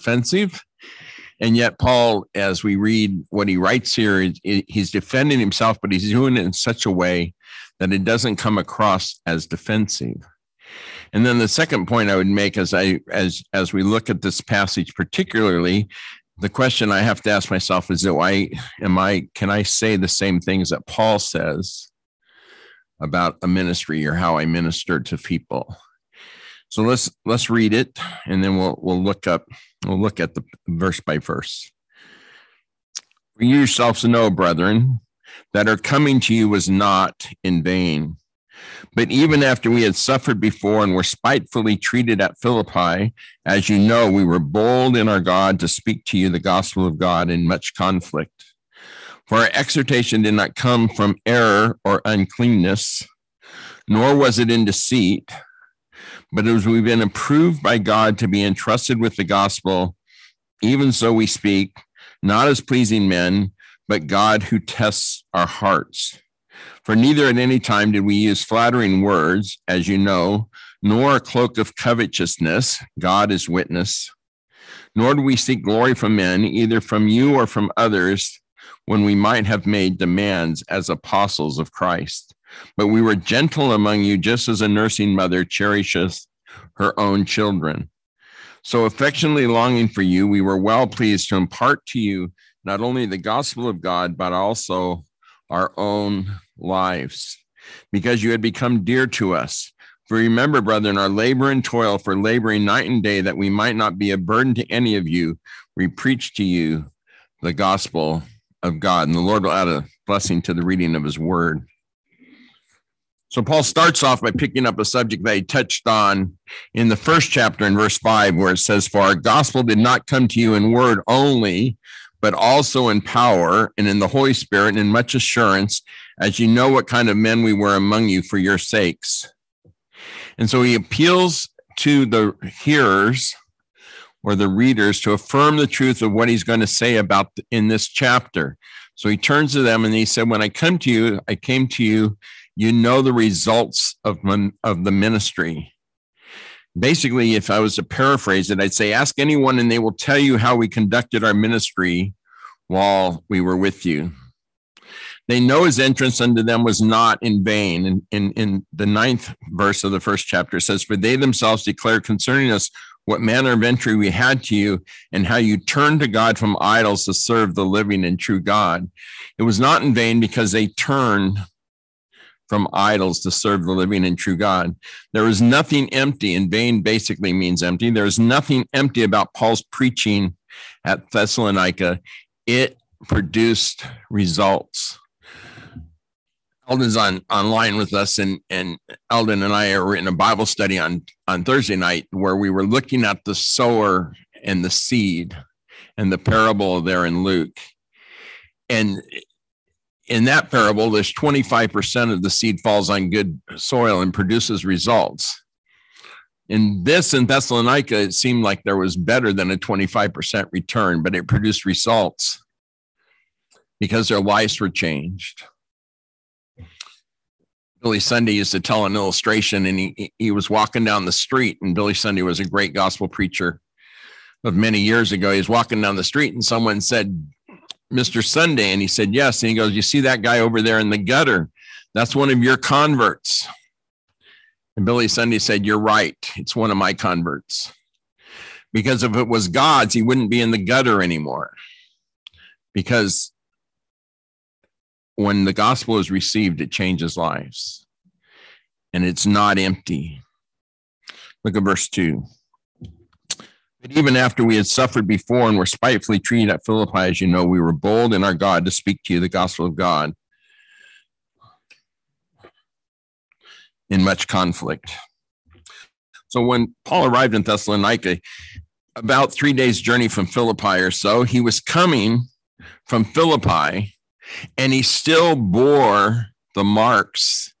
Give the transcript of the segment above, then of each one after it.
offensive. And yet, Paul, as we read what he writes here, he's defending himself, but he's doing it in such a way that it doesn't come across as defensive. And then the second point I would make as I as as we look at this passage particularly, the question I have to ask myself is do I am I can I say the same things that Paul says about a ministry or how I minister to people? So let's let's read it and then we'll we'll look up we'll look at the verse by verse. For you yourselves know, brethren, that our coming to you was not in vain. But even after we had suffered before and were spitefully treated at Philippi, as you know, we were bold in our God to speak to you the gospel of God in much conflict. For our exhortation did not come from error or uncleanness, nor was it in deceit, but as we've been approved by God to be entrusted with the gospel, even so we speak, not as pleasing men, but God who tests our hearts. For neither at any time did we use flattering words, as you know, nor a cloak of covetousness, God is witness, nor do we seek glory from men, either from you or from others, when we might have made demands as apostles of Christ. But we were gentle among you, just as a nursing mother cherisheth her own children. So, affectionately longing for you, we were well pleased to impart to you not only the gospel of God, but also our own lives, because you had become dear to us. For remember, brethren, our labor and toil for laboring night and day, that we might not be a burden to any of you. We preach to you the gospel of God. And the Lord will add a blessing to the reading of his word. So Paul starts off by picking up a subject that he touched on in the first chapter in verse 5, where it says, For our gospel did not come to you in word only, but also in power and in the Holy Spirit and in much assurance, as you know what kind of men we were among you for your sakes. And so he appeals to the hearers or the readers to affirm the truth of what he's going to say about in this chapter. So he turns to them and he said, When I come to you, I came to you, you know the results of, of the ministry basically, if I was to paraphrase it, I'd say, ask anyone and they will tell you how we conducted our ministry while we were with you. They know his entrance unto them was not in vain. In, in, in the ninth verse of the first chapter says, For they themselves declare concerning us what manner of entry we had to you and how you turned to God from idols to serve the living and true God. It was not in vain because they turned from idols to serve the living and true God. There is nothing empty, and vain basically means empty. There is nothing empty about Paul's preaching at Thessalonica. It produced results. Eldon's on online with us, and, and Eldon and I are in a Bible study on, on Thursday night where we were looking at the sower and the seed and the parable there in Luke. And in that parable, there's 25% of the seed falls on good soil and produces results. In this in Thessalonica, it seemed like there was better than a 25% return, but it produced results because their lives were changed. Billy Sunday used to tell an illustration, and he, he was walking down the street, and Billy Sunday was a great gospel preacher of many years ago. He was walking down the street, and someone said, Mr. Sunday? And he said, Yes. And he goes, You see that guy over there in the gutter? That's one of your converts. And Billy Sunday said, You're right. It's one of my converts. Because if it was God's, he wouldn't be in the gutter anymore. Because when the gospel is received, it changes lives and it's not empty. Look at verse 2. But even after we had suffered before and were spitefully treated at Philippi, as you know, we were bold in our God to speak to you the gospel of God in much conflict. So when Paul arrived in Thessalonica, about three days' journey from Philippi or so, he was coming from Philippi and he still bore the marks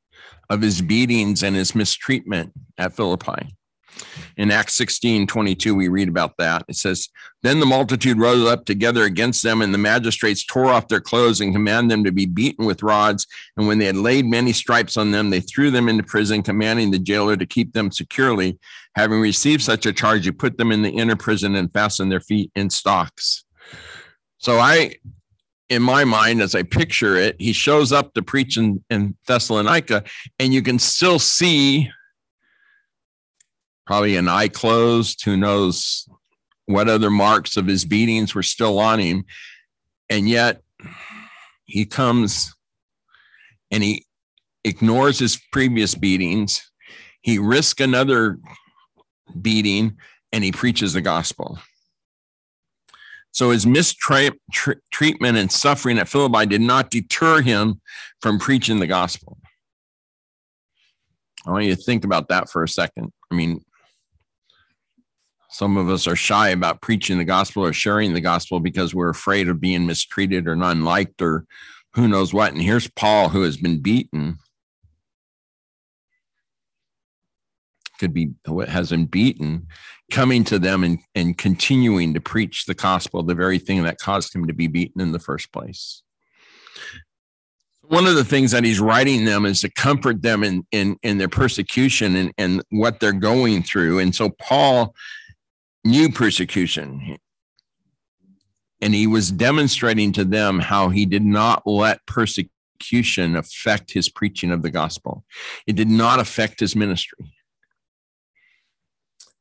of his beatings and his mistreatment at Philippi. In Acts 16 22, we read about that. It says, Then the multitude rose up together against them, and the magistrates tore off their clothes and commanded them to be beaten with rods. And when they had laid many stripes on them, they threw them into prison, commanding the jailer to keep them securely. Having received such a charge, he put them in the inner prison and fastened their feet in stocks. So I in my mind, as I picture it, he shows up to preach in, in Thessalonica, and you can still see probably an eye closed. Who knows what other marks of his beatings were still on him? And yet he comes and he ignores his previous beatings. He risks another beating and he preaches the gospel. So his mistreatment and suffering at Philippi did not deter him from preaching the gospel. I want you to think about that for a second. I mean, some of us are shy about preaching the gospel or sharing the gospel because we're afraid of being mistreated or not liked or who knows what. And here's Paul who has been beaten. Could be what has been beaten, coming to them and, and continuing to preach the gospel, the very thing that caused him to be beaten in the first place. One of the things that he's writing them is to comfort them in, in, in their persecution and, and what they're going through. And so Paul knew persecution. And he was demonstrating to them how he did not let persecution affect his preaching of the gospel. It did not affect his ministry.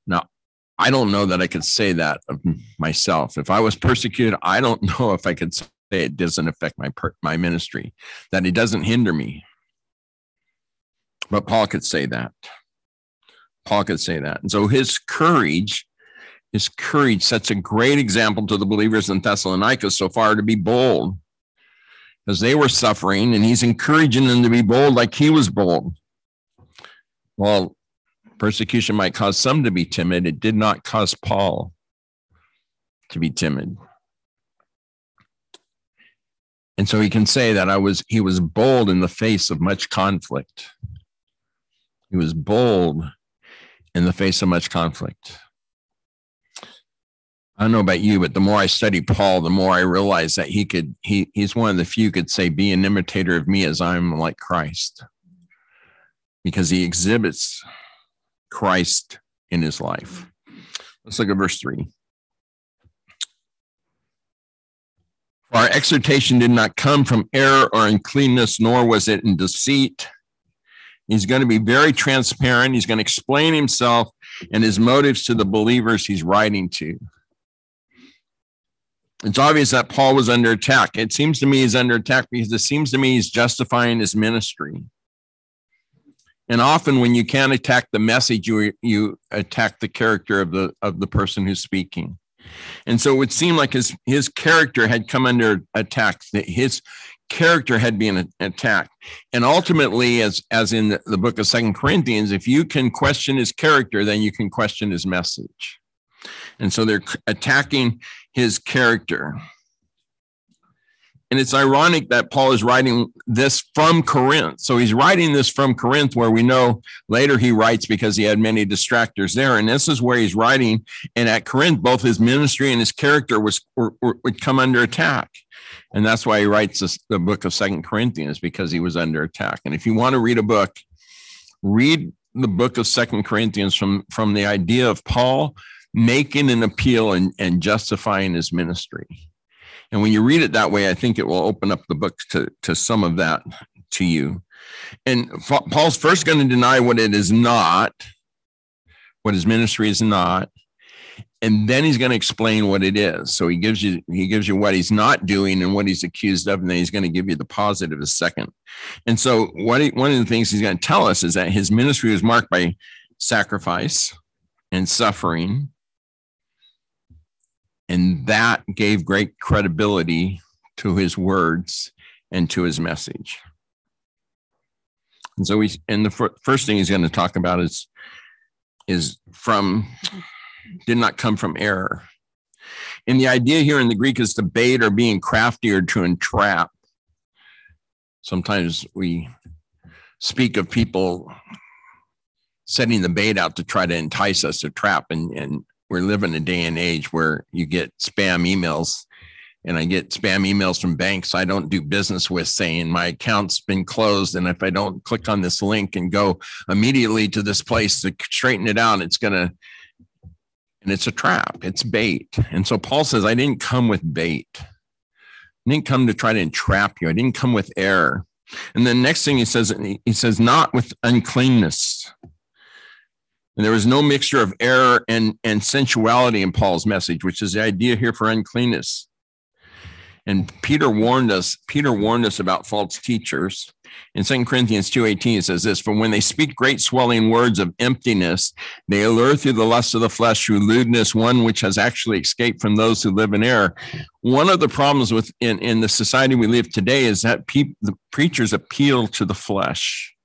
Now, I don't know that I could say that of myself. If I was persecuted, I don't know if I could say it doesn't affect my my ministry, that it doesn't hinder me. But Paul could say that. Paul could say that. And so his courage his courage sets a great example to the believers in Thessalonica so far to be bold because they were suffering and he's encouraging them to be bold like he was bold. Well, persecution might cause some to be timid. It did not cause Paul to be timid. And so he can say that I was he was bold in the face of much conflict. He was bold in the face of much conflict. I don't know about you, but the more I study Paul, the more I realize that he could he he's one of the few could say, be an imitator of me as I'm like Christ. Because he exhibits Christ in his life. Let's look at verse three. Our exhortation did not come from error or uncleanness, nor was it in deceit. He's going to be very transparent. He's going to explain himself and his motives to the believers he's writing to it's obvious that Paul was under attack. It seems to me he's under attack because it seems to me he's justifying his ministry. And often when you can't attack the message, you you attack the character of the of the person who's speaking. And so it would seem like his his character had come under attack. That His character had been attacked. And ultimately, as as in the book of Second Corinthians, if you can question his character, then you can question his message. And so they're attacking his character. And it's ironic that Paul is writing this from Corinth. So he's writing this from Corinth, where we know later he writes because he had many distractors there. And this is where he's writing. And at Corinth, both his ministry and his character was were, were, would come under attack. And that's why he writes this, the book of Second Corinthians because he was under attack. And if you want to read a book, read the book of Second Corinthians from from the idea of Paul making an appeal and, and justifying his ministry. And when you read it that way, I think it will open up the book to, to some of that to you. And Paul's first going to deny what it is not, what his ministry is not, and then he's going to explain what it is. So he gives you he gives you what he's not doing and what he's accused of, and then he's going to give you the positive a second. And so what he, one of the things he's going to tell us is that his ministry was marked by sacrifice and suffering and that gave great credibility to his words and to his message. And so we, and the first thing he's going to talk about is, is from, did not come from error. And the idea here in the Greek is to bait or being crafty or to entrap. Sometimes we speak of people setting the bait out to try to entice us to trap. And, and we're living a day and age where you get spam emails and I get spam emails from banks I don't do business with saying my account's been closed. And if I don't click on this link and go immediately to this place to straighten it out, it's going to, and it's a trap, it's bait. And so Paul says, I didn't come with bait. I didn't come to try to entrap you. I didn't come with error. And the next thing he says, he says, not with uncleanness. And there was no mixture of error and, and sensuality in Paul's message, which is the idea here for uncleanness. And Peter warned us, Peter warned us about false teachers. In 2 Corinthians 2:18 it says this, for when they speak great swelling words of emptiness, they allure through the lust of the flesh through lewdness one which has actually escaped from those who live in error. One of the problems with in, in the society we live today is that pe- the preachers appeal to the flesh.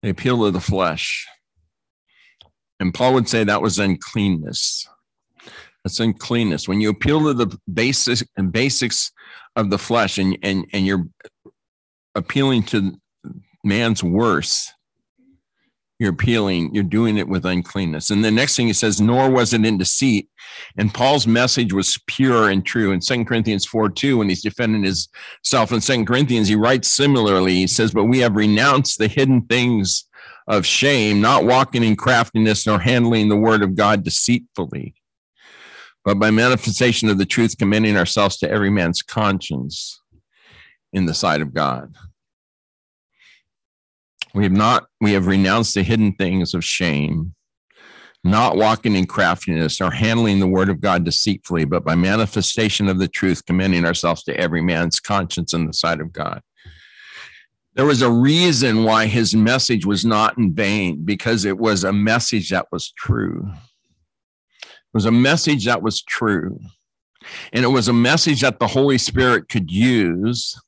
They appeal to the flesh. And Paul would say that was uncleanness. That's uncleanness. When you appeal to the basics and basics of the flesh and, and, and you're appealing to man's worst, you're appealing, you're doing it with uncleanness. And the next thing he says, nor was it in deceit. And Paul's message was pure and true. In 2 Corinthians 4 2, when he's defending himself in 2 Corinthians, he writes similarly. He says, But we have renounced the hidden things of shame, not walking in craftiness nor handling the word of God deceitfully but by manifestation of the truth, commending ourselves to every man's conscience in the sight of God. We have not, we have renounced the hidden things of shame, not walking in craftiness or handling the word of God deceitfully, but by manifestation of the truth, commending ourselves to every man's conscience in the sight of God. There was a reason why his message was not in vain, because it was a message that was true It was a message that was true. And it was a message that the Holy Spirit could use,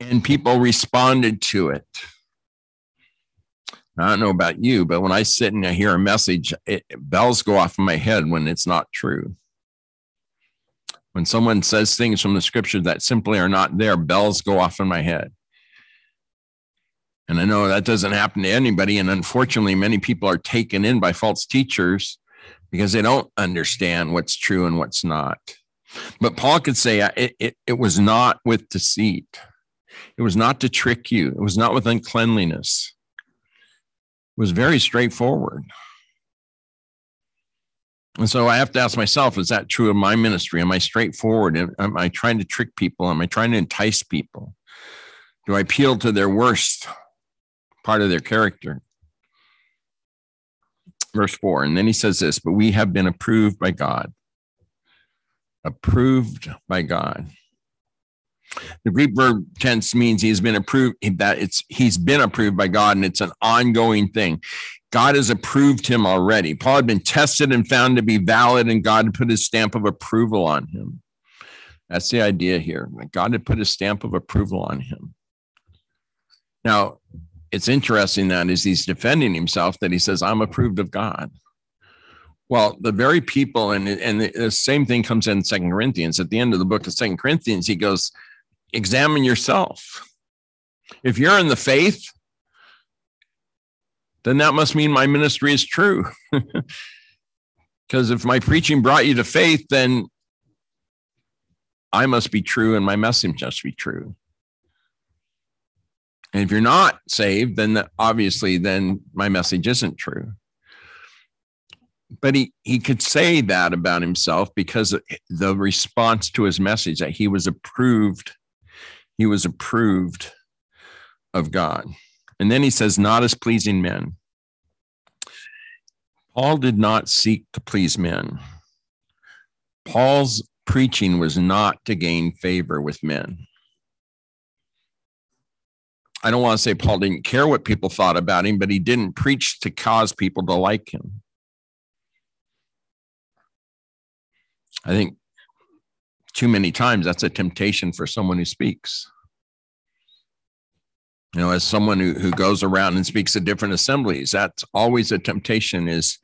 and people responded to it. I don't know about you, but when I sit and I hear a message, it, bells go off in my head when it's not true. When someone says things from the scripture that simply are not there, bells go off in my head. And I know that doesn't happen to anybody. And unfortunately, many people are taken in by false teachers because they don't understand what's true and what's not. But Paul could say it, it, it was not with deceit. It was not to trick you. It was not with uncleanliness. It was very straightforward. And so I have to ask myself, is that true of my ministry? Am I straightforward? Am I trying to trick people? Am I trying to entice people? Do I appeal to their worst part of their character? verse 4. And then he says this, but we have been approved by God. Approved by God. The Greek verb tense means he has been approved, that it's he's been approved by God, and it's an ongoing thing. God has approved him already. Paul had been tested and found to be valid, and God had put his stamp of approval on him. That's the idea here. God had put his stamp of approval on him. Now, it's interesting that as he's defending himself, that he says, I'm approved of God. Well, the very people, and, and the same thing comes in Second Corinthians. At the end of the book of Second Corinthians, he goes, examine yourself. If you're in the faith, then that must mean my ministry is true. Because if my preaching brought you to faith, then I must be true and my message must be true. And if you're not saved, then obviously then my message isn't true. But he, he could say that about himself because the response to his message that he was approved, he was approved of God. And then he says, not as pleasing men. Paul did not seek to please men. Paul's preaching was not to gain favor with men. I don't want to say Paul didn't care what people thought about him, but he didn't preach to cause people to like him. I think too many times that's a temptation for someone who speaks. You know, as someone who, who goes around and speaks at different assemblies, that's always a temptation is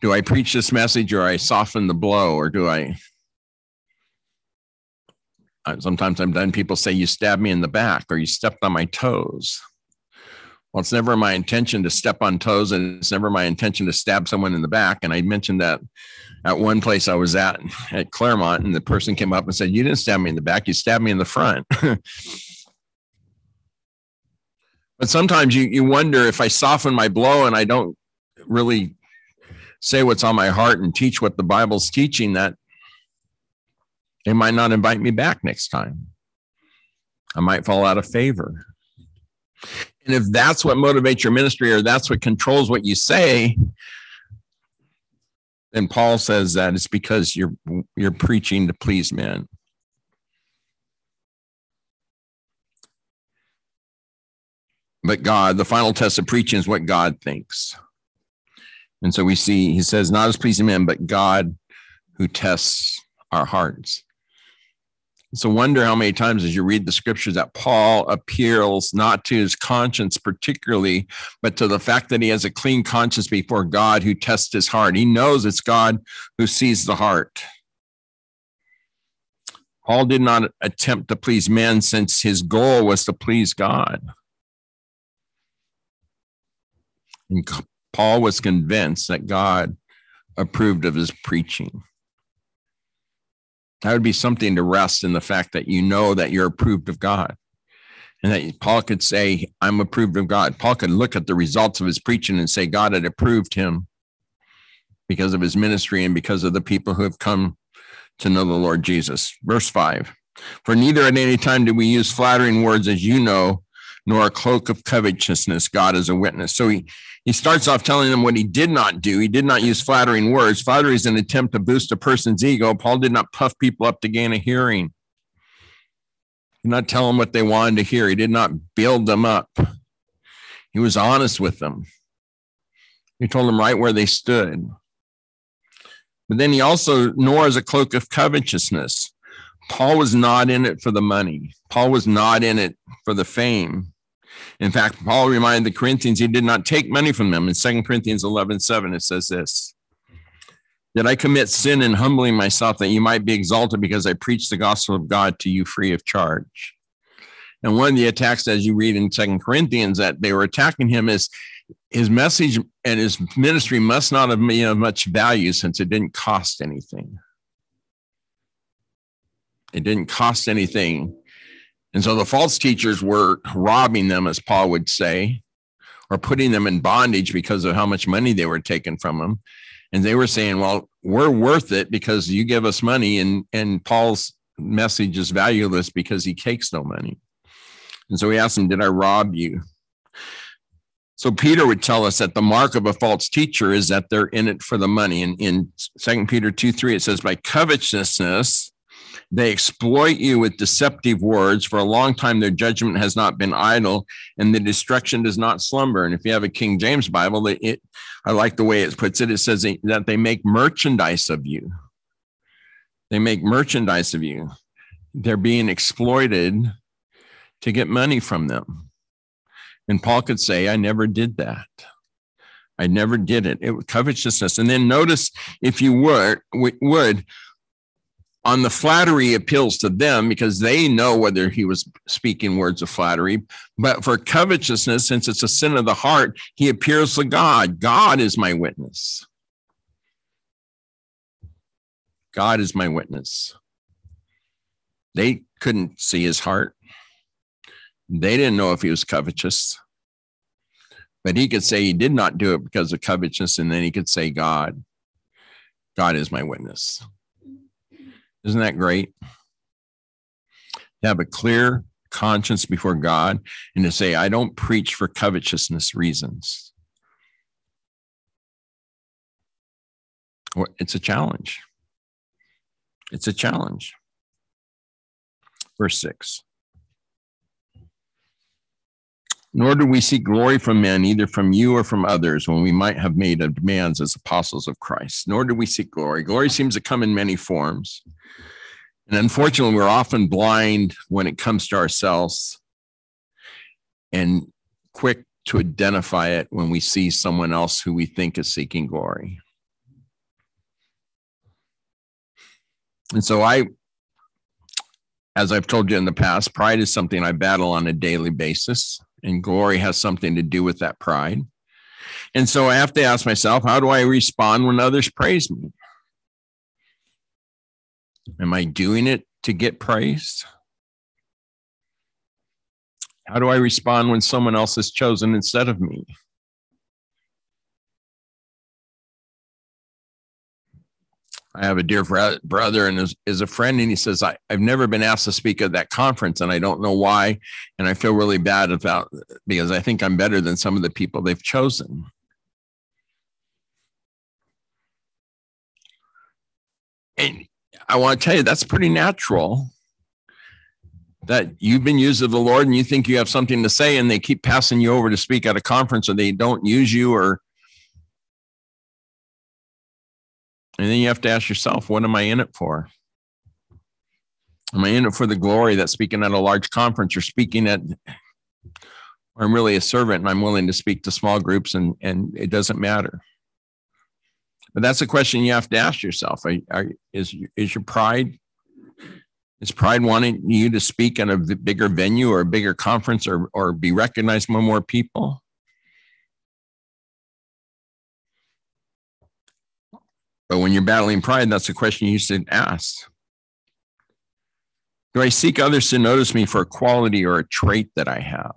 do I preach this message or I soften the blow or do I Uh, sometimes I'm done. People say you stabbed me in the back or you stepped on my toes. Well, it's never my intention to step on toes and it's never my intention to stab someone in the back. And I mentioned that at one place I was at at Claremont, and the person came up and said, You didn't stab me in the back, you stabbed me in the front. but sometimes you, you wonder if I soften my blow and I don't really say what's on my heart and teach what the Bible's teaching, that they might not invite me back next time. I might fall out of favor. And if that's what motivates your ministry or that's what controls what you say, then Paul says that it's because you're you're preaching to please men. But God, the final test of preaching is what God thinks. And so we see, he says, not as pleasing men, but God who tests our hearts. So wonder how many times as you read the scriptures that Paul appeals not to his conscience particularly, but to the fact that he has a clean conscience before God who tests his heart. He knows it's God who sees the heart. Paul did not attempt to please men since his goal was to please God. And Paul was convinced that God approved of his preaching. That would be something to rest in the fact that you know that you're approved of God. And that Paul could say, I'm approved of God. Paul could look at the results of his preaching and say, God had approved him because of his ministry and because of the people who have come to know the Lord Jesus. Verse 5 For neither at any time do we use flattering words, as you know, nor a cloak of covetousness. God is a witness. So he, he starts off telling them what he did not do. He did not use flattering words. Flattery is an attempt to boost a person's ego. Paul did not puff people up to gain a hearing. He did not tell them what they wanted to hear. He did not build them up. He was honest with them. He told them right where they stood. But then he also, nor as a cloak of covetousness. Paul was not in it for the money. Paul was not in it for the fame. In fact, Paul reminded the Corinthians he did not take money from them. In 2 Corinthians 11 7, it says this Did I commit sin in humbling myself that you might be exalted because I preached the gospel of God to you free of charge? And one of the attacks, as you read in Second Corinthians, that they were attacking him is his message and his ministry must not have been of much value since it didn't cost anything. It didn't cost anything and so the false teachers were robbing them, as Paul would say, or putting them in bondage because of how much money they were taking from them. And they were saying, well, we're worth it because you give us money. And, and Paul's message is valueless because he takes no money. And so he asked them, Did I rob you? So Peter would tell us that the mark of a false teacher is that they're in it for the money. And in 2 Peter 2 3, it says, By covetousness, they exploit you with deceptive words. For a long time, their judgment has not been idle, and the destruction does not slumber. And if you have a King James Bible, it, I like the way it puts it. It says that they make merchandise of you. They make merchandise of you. They're being exploited to get money from them. And Paul could say, I never did that. I never did it. It was covetousness. And then notice, if you were, would on the flattery appeals to them because they know whether he was speaking words of flattery. But for covetousness, since it's a sin of the heart, he appears to God. God is my witness. God is my witness. They couldn't see his heart. They didn't know if he was covetous. But he could say he did not do it because of covetousness, and then he could say, God, God is my witness. Isn't that great? To have a clear conscience before God and to say, I don't preach for covetousness reasons. It's a challenge. It's a challenge. Verse 6 Nor do we seek glory from men, either from you or from others, when we might have made demands as apostles of Christ. Nor do we seek glory. Glory seems to come in many forms. And unfortunately, we're often blind when it comes to ourselves and quick to identify it when we see someone else who we think is seeking glory. And so I as I've told you in the past, pride is something I battle on a daily basis. And glory has something to do with that pride. And so I have to ask myself, how do I respond when others praise me? Am I doing it to get praised? How do I respond when someone else is chosen instead of me? I have a dear brother and is, is a friend, and he says, I, I've never been asked to speak at that conference, and I don't know why. And I feel really bad about because I think I'm better than some of the people they've chosen. And I want to tell you, that's pretty natural that you've been used of the Lord and you think you have something to say, and they keep passing you over to speak at a conference, or they don't use you, or And then you have to ask yourself, what am I in it for? Am I in it for the glory that speaking at a large conference or speaking at, I'm really a servant and I'm willing to speak to small groups and, and it doesn't matter. But that's a question you have to ask yourself. Are, are, is, is your pride, is pride wanting you to speak in a bigger venue or a bigger conference or, or be recognized by more people? But when you're battling pride, that's a question you should ask. Do I seek others to notice me for a quality or a trait that I have?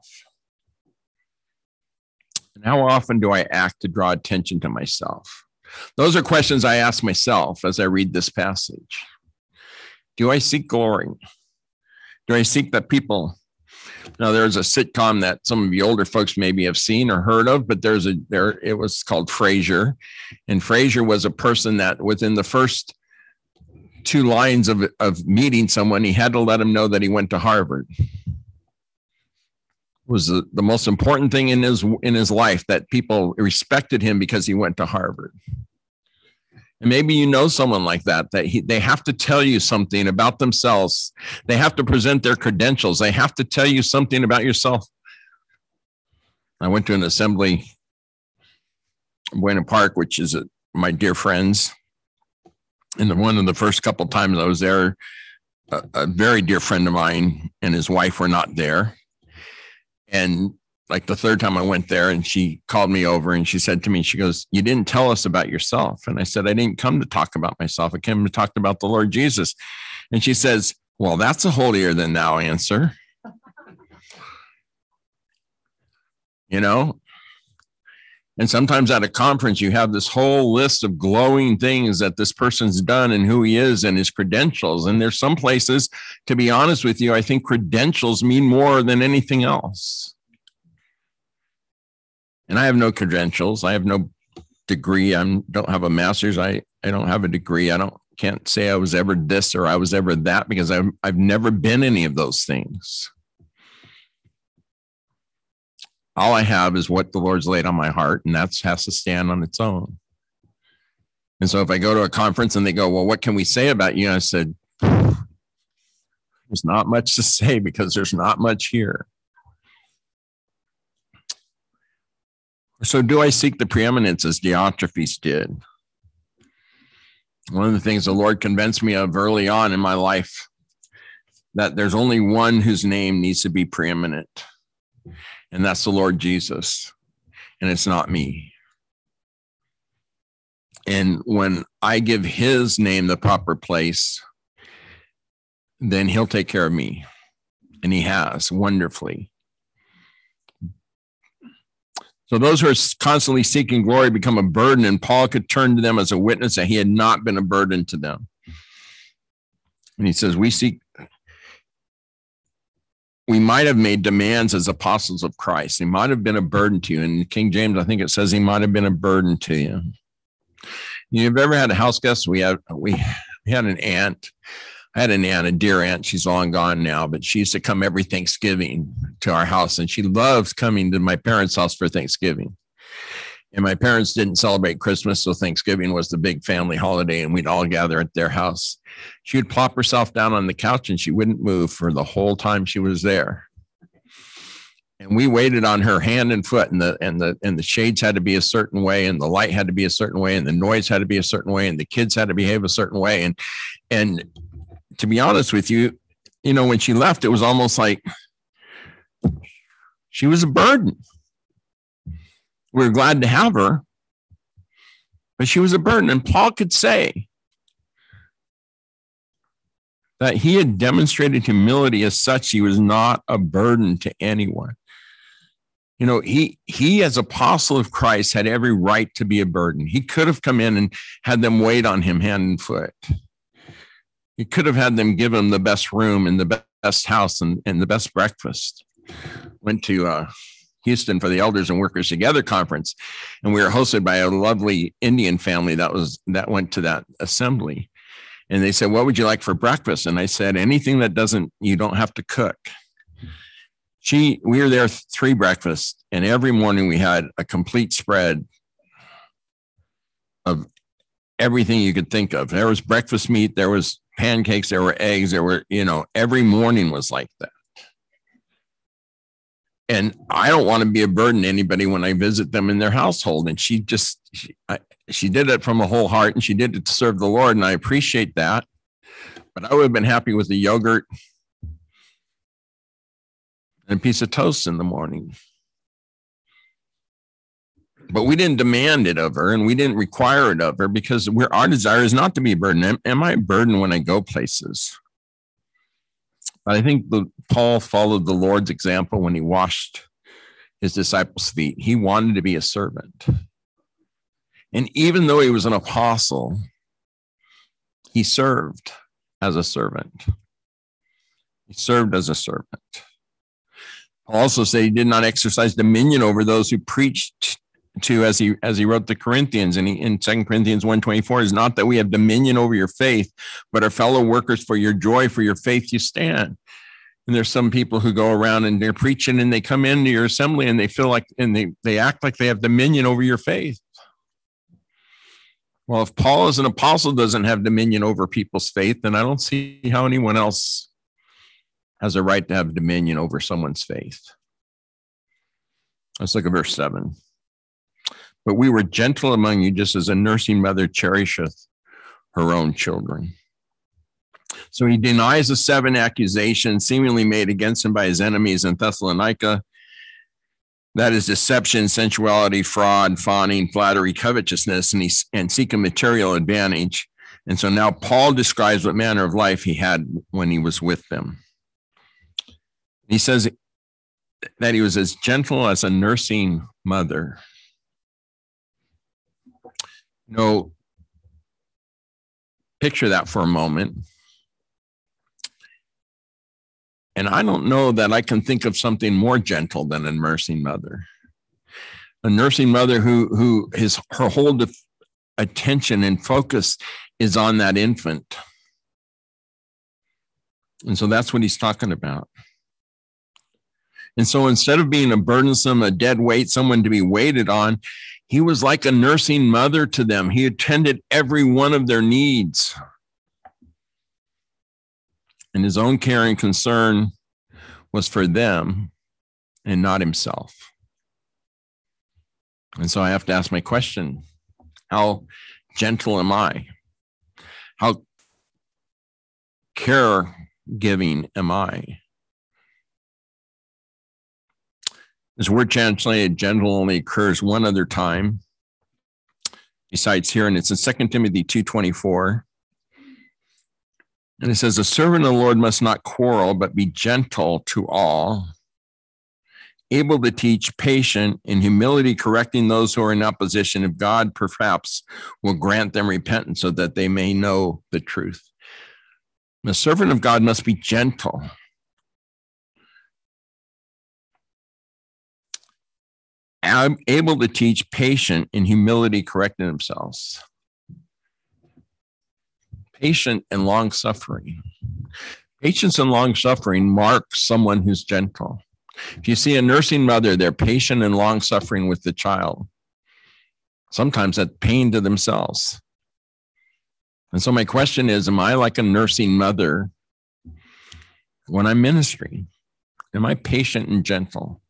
And how often do I act to draw attention to myself? Those are questions I ask myself as I read this passage. Do I seek glory? Do I seek that people now there's a sitcom that some of you older folks maybe have seen or heard of, but there's a there it was called Frasier, and Frasier was a person that within the first two lines of of meeting someone, he had to let him know that he went to Harvard. It was the, the most important thing in his in his life that people respected him because he went to Harvard. And maybe you know someone like that, that he, they have to tell you something about themselves. They have to present their credentials. They have to tell you something about yourself. I went to an assembly, Buena Park, which is a, my dear friends. And the, one of the first couple times I was there, a, a very dear friend of mine and his wife were not there. And like the third time I went there and she called me over and she said to me, she goes, You didn't tell us about yourself. And I said, I didn't come to talk about myself. I came to talk about the Lord Jesus. And she says, Well, that's a holier than thou answer. you know? And sometimes at a conference, you have this whole list of glowing things that this person's done and who he is and his credentials. And there's some places, to be honest with you, I think credentials mean more than anything else and I have no credentials. I have no degree. I don't have a master's. I, I don't have a degree. I don't can't say I was ever this or I was ever that because I've I've never been any of those things. All I have is what the Lord's laid on my heart, and that has to stand on its own. And so if I go to a conference and they go, Well, what can we say about you? And I said, There's not much to say because there's not much here. So, do I seek the preeminence as Diotrephes did? One of the things the Lord convinced me of early on in my life that there's only one whose name needs to be preeminent, and that's the Lord Jesus, and it's not me. And when I give his name the proper place, then he'll take care of me. And he has wonderfully. So those who are constantly seeking glory become a burden, and Paul could turn to them as a witness that he had not been a burden to them. And he says, We seek, we might have made demands as apostles of Christ. He might have been a burden to you. And King James, I think it says he might have been a burden to you. You've ever had a house guest? We had we, we had an aunt I had an aunt, a dear aunt. She's long gone now, but she used to come every Thanksgiving to our house, and she loved coming to my parents' house for Thanksgiving. And my parents didn't celebrate Christmas, so Thanksgiving was the big family holiday, and we'd all gather at their house. She would plop herself down on the couch and she wouldn't move for the whole time she was there. And we waited on her hand and foot, and the and the and the shades had to be a certain way, and the light had to be a certain way, and the noise had to be a certain way, and the kids had to behave a certain way. And and to be honest with you, you know, when she left, it was almost like She was a burden. We're glad to have her, but she was a burden. And Paul could say that he had demonstrated humility as such, he was not a burden to anyone. You know, he he as apostle of Christ had every right to be a burden. He could have come in and had them wait on him hand and foot. He could have had them give him the best room and the best house and, and the best breakfast. Went to uh, Houston for the Elders and Workers Together conference, and we were hosted by a lovely Indian family that was that went to that assembly. And they said, "What would you like for breakfast?" And I said, "Anything that doesn't you don't have to cook." She, we were there three breakfasts, and every morning we had a complete spread everything you could think of. There was breakfast meat, there was pancakes, there were eggs, there were, you know, every morning was like that. And I don't want to be a burden to anybody when I visit them in their household. And she just, she, I, she did it from a whole heart and she did it to serve the Lord. And I appreciate that. But I would have been happy with the yogurt and a piece of toast in the morning. But we didn't demand it of her and we didn't require it of her because our desire is not to be a burden. Am, am I a burden when I go places? But I think the, Paul followed the Lord's example when he washed his disciples' feet. He wanted to be a servant. And even though he was an apostle, he served as a servant. He served as a servant. Paul also said he did not exercise dominion over those who preached to as he as he wrote the Corinthians and he, in Second Corinthians 124 is not that we have dominion over your faith, but are fellow workers for your joy, for your faith you stand. And there's some people who go around and they're preaching and they come into your assembly and they feel like and they they act like they have dominion over your faith. Well, if Paul as an apostle doesn't have dominion over people's faith, then I don't see how anyone else has a right to have dominion over someone's faith. Let's look at verse 7. But we were gentle among you, just as a nursing mother cherisheth her own children. So he denies the seven accusations seemingly made against him by his enemies in Thessalonica. That is deception, sensuality, fraud, fawning, flattery, covetousness, and, he, and seeking material advantage. And so now Paul describes what manner of life he had when he was with them. He says that he was as gentle as a nursing mother. Know, picture that for a moment. And I don't know that I can think of something more gentle than a nursing mother. A nursing mother who who his her whole attention and focus is on that infant. And so that's what he's talking about. And so instead of being a burdensome, a dead weight, someone to be waited on, he was like a nursing mother to them. He attended every one of their needs. And his own care and concern was for them and not himself. And so I have to ask my question How gentle am I? How caregiving am I? This word translated gentle only occurs one other time besides here, and it's in 2 Timothy 2.24. And it says, a servant of the Lord must not quarrel, but be gentle to all, able to teach, patient, in humility, correcting those who are in opposition, if God perhaps will grant them repentance so that they may know the truth. The servant of God must be gentle I'm able to teach patient in humility, correcting themselves. Patient and long suffering. Patience and long suffering mark someone who's gentle. If you see a nursing mother, they're patient and long suffering with the child. Sometimes that pain to themselves. And so my question is Am I like a nursing mother when I'm ministering? Am I patient and gentle?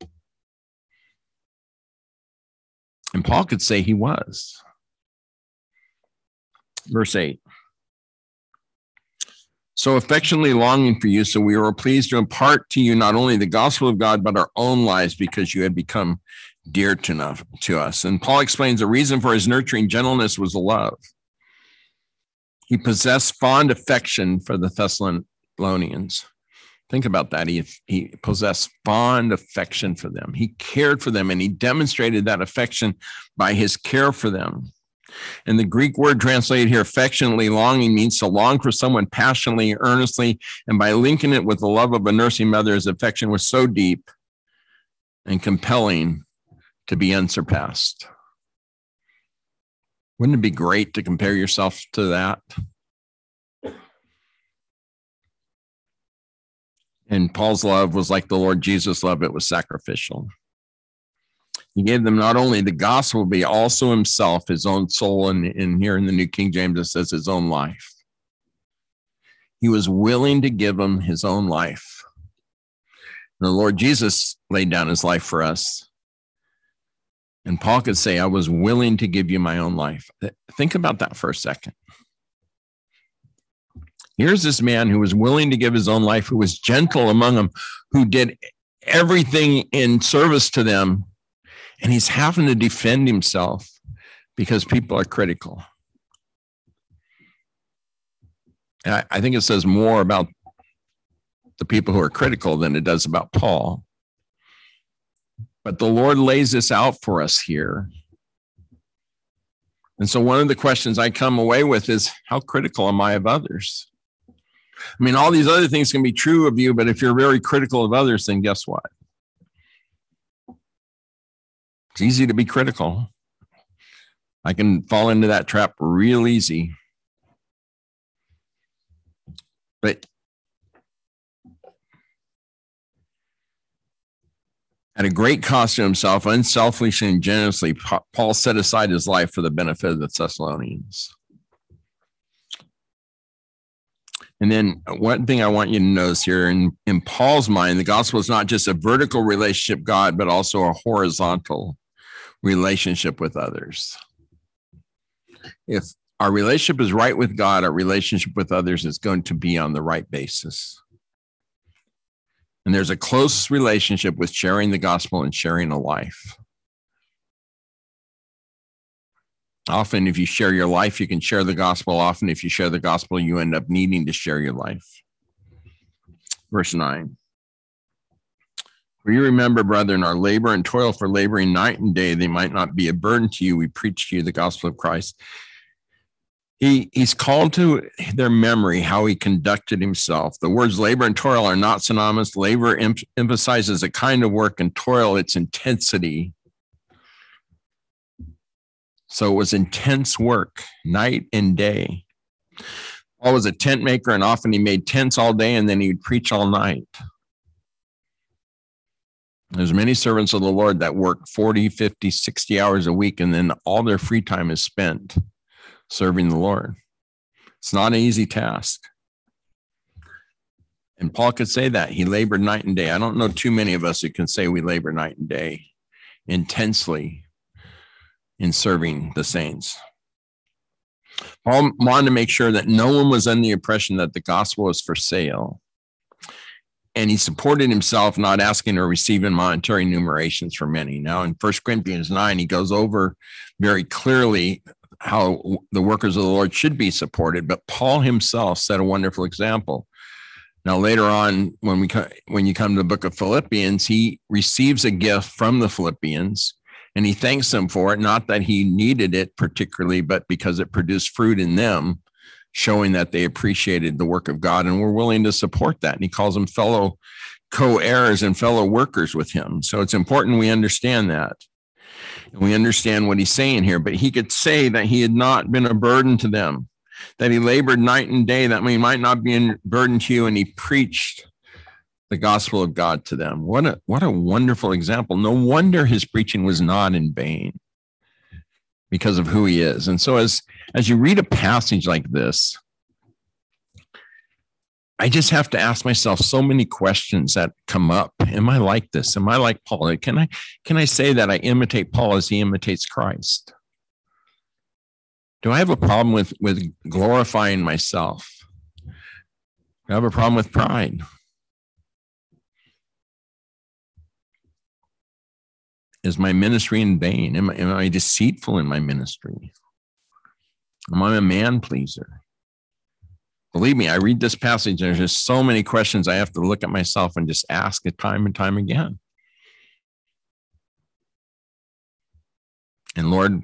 And Paul could say he was. Verse 8 so affectionately longing for you. So we were pleased to impart to you not only the gospel of God, but our own lives because you had become dear to, enough, to us. And Paul explains the reason for his nurturing gentleness was love. He possessed fond affection for the Thessalonians. Think about that. He, he possessed fond affection for them. He cared for them and he demonstrated that affection by his care for them. And the Greek word translated here, affectionately longing, means to long for someone passionately, earnestly, and by linking it with the love of a nursing mother, his affection was so deep and compelling to be unsurpassed. Wouldn't it be great to compare yourself to that? And Paul's love was like the Lord Jesus' love, it was sacrificial. He gave them not only the gospel, but also himself, his own soul, and, and here in the New King James, it says his own life. He was willing to give them his own life. The Lord Jesus laid down his life for us. And Paul could say, I was willing to give you my own life. Think about that for a second. Here's this man who was willing to give his own life, who was gentle among them, who did everything in service to them. And he's having to defend himself because people are critical. And I, I think it says more about the people who are critical than it does about Paul. But the Lord lays this out for us here. And so, one of the questions I come away with is how critical am I of others? I mean, all these other things can be true of you, but if you're very critical of others, then guess what? It's easy to be critical. I can fall into that trap real easy. But at a great cost to himself, unselfishly and generously, Paul set aside his life for the benefit of the Thessalonians. And then one thing I want you to notice here in, in Paul's mind, the gospel is not just a vertical relationship God, but also a horizontal relationship with others. If our relationship is right with God, our relationship with others is going to be on the right basis. And there's a close relationship with sharing the gospel and sharing a life. Often, if you share your life, you can share the gospel. Often, if you share the gospel, you end up needing to share your life. Verse 9. For you remember, brethren, our labor and toil for laboring night and day, they might not be a burden to you. We preach to you the gospel of Christ. He, he's called to their memory how he conducted himself. The words labor and toil are not synonymous. Labor em- emphasizes a kind of work, and toil its intensity so it was intense work, night and day. Paul was a tent maker, and often he made tents all day and then he would preach all night. There's many servants of the Lord that work 40, 50, 60 hours a week, and then all their free time is spent serving the Lord. It's not an easy task. And Paul could say that. He labored night and day. I don't know too many of us who can say we labor night and day intensely in serving the saints. Paul wanted to make sure that no one was under the impression that the gospel was for sale. And he supported himself, not asking or receiving monetary numerations from many. Now, in 1 Corinthians 9, he goes over very clearly how the workers of the Lord should be supported. But Paul himself set a wonderful example. Now, later on, when we when you come to the book of Philippians, he receives a gift from the Philippians and he thanks them for it, not that he needed it particularly, but because it produced fruit in them, showing that they appreciated the work of God and were willing to support that. And he calls them fellow co heirs and fellow workers with him. So it's important we understand that. And we understand what he's saying here, but he could say that he had not been a burden to them, that he labored night and day, that he might not be a burden to you, and he preached the gospel of God to them. What a what a wonderful example. No wonder his preaching was not in vain because of who he is. And so as as you read a passage like this, I just have to ask myself so many questions that come up. Am I like this? Am I like Paul? Can I can I say that I imitate Paul as he imitates Christ? Do I have a problem with with glorifying myself? Do I have a problem with pride. Is my ministry in vain? Am, am I deceitful in my ministry? Am I a man pleaser? Believe me, I read this passage, and there's just so many questions I have to look at myself and just ask it time and time again. And Lord,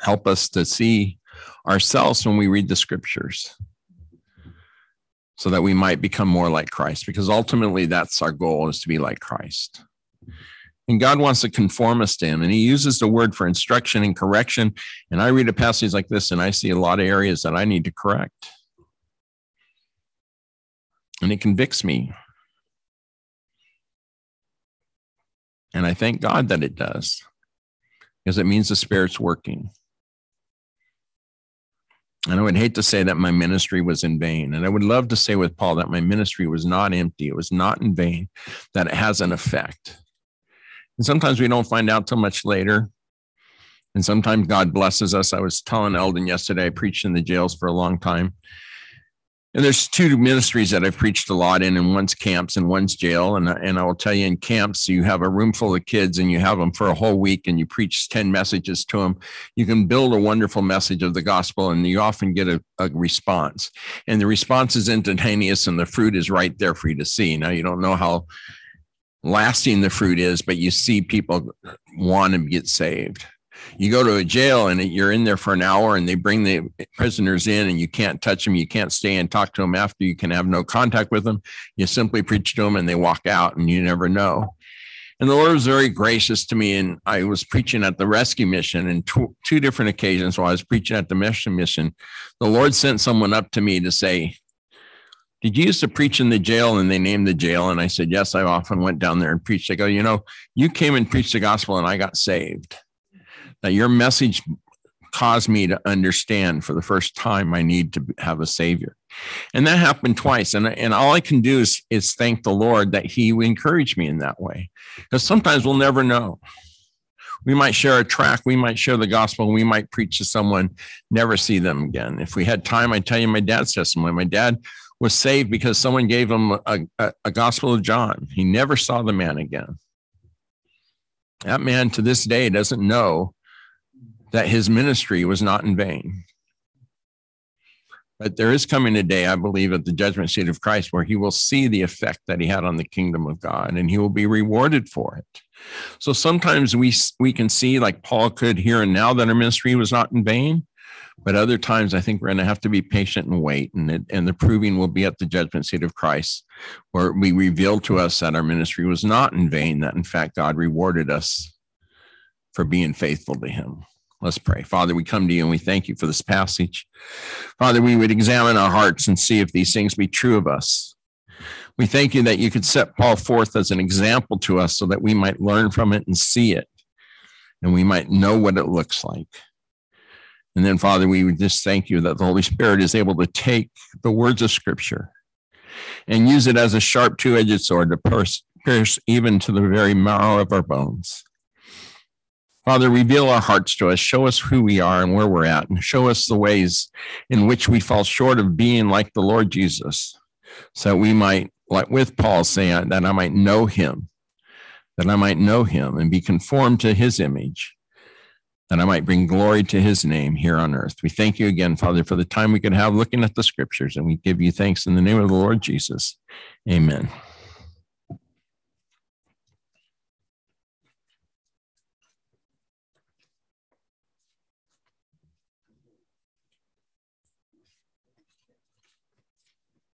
help us to see ourselves when we read the scriptures so that we might become more like Christ, because ultimately that's our goal is to be like Christ. And God wants to conform us to Him. And He uses the word for instruction and correction. And I read a passage like this and I see a lot of areas that I need to correct. And it convicts me. And I thank God that it does, because it means the Spirit's working. And I would hate to say that my ministry was in vain. And I would love to say with Paul that my ministry was not empty, it was not in vain, that it has an effect. And sometimes we don't find out till much later. And sometimes God blesses us. I was telling Eldon yesterday, I preached in the jails for a long time. And there's two ministries that I've preached a lot in, and one's camps and one's jail. And, and I will tell you, in camps, you have a room full of kids and you have them for a whole week and you preach 10 messages to them. You can build a wonderful message of the gospel and you often get a, a response. And the response is instantaneous and the fruit is right there for you to see. Now, you don't know how lasting the fruit is, but you see people want to get saved. You go to a jail and you're in there for an hour and they bring the prisoners in and you can't touch them. You can't stay and talk to them after. You can have no contact with them. You simply preach to them and they walk out and you never know. And the lord was very gracious to me and i was preaching at the rescue mission and two, two different occasions while i was preaching at the mission mission. The lord sent someone up to me to say did you used to preach in the jail and they named the jail and i said yes i often went down there and preached they go you know you came and preached the gospel and i got saved that your message caused me to understand for the first time I need to have a savior. And that happened twice. And, and all I can do is, is thank the Lord that He encouraged me in that way. Because sometimes we'll never know. We might share a track, we might share the gospel, we might preach to someone, never see them again. If we had time, I'd tell you my dad's testimony. My dad was saved because someone gave him a, a, a gospel of John. He never saw the man again. That man to this day doesn't know that his ministry was not in vain. But there is coming a day, I believe, at the judgment seat of Christ where he will see the effect that he had on the kingdom of God and he will be rewarded for it. So sometimes we, we can see, like Paul could here and now, that our ministry was not in vain. But other times, I think we're going to have to be patient and wait. And, it, and the proving will be at the judgment seat of Christ, where we reveal to us that our ministry was not in vain, that in fact, God rewarded us for being faithful to him. Let's pray. Father, we come to you and we thank you for this passage. Father, we would examine our hearts and see if these things be true of us. We thank you that you could set Paul forth as an example to us so that we might learn from it and see it, and we might know what it looks like. And then, Father, we would just thank you that the Holy Spirit is able to take the words of Scripture and use it as a sharp two edged sword to pierce, pierce even to the very marrow of our bones. Father, reveal our hearts to us. Show us who we are and where we're at, and show us the ways in which we fall short of being like the Lord Jesus, so we might, like with Paul, say that I might know him, that I might know him and be conformed to his image, that I might bring glory to his name here on earth. We thank you again, Father, for the time we could have looking at the scriptures, and we give you thanks in the name of the Lord Jesus. Amen.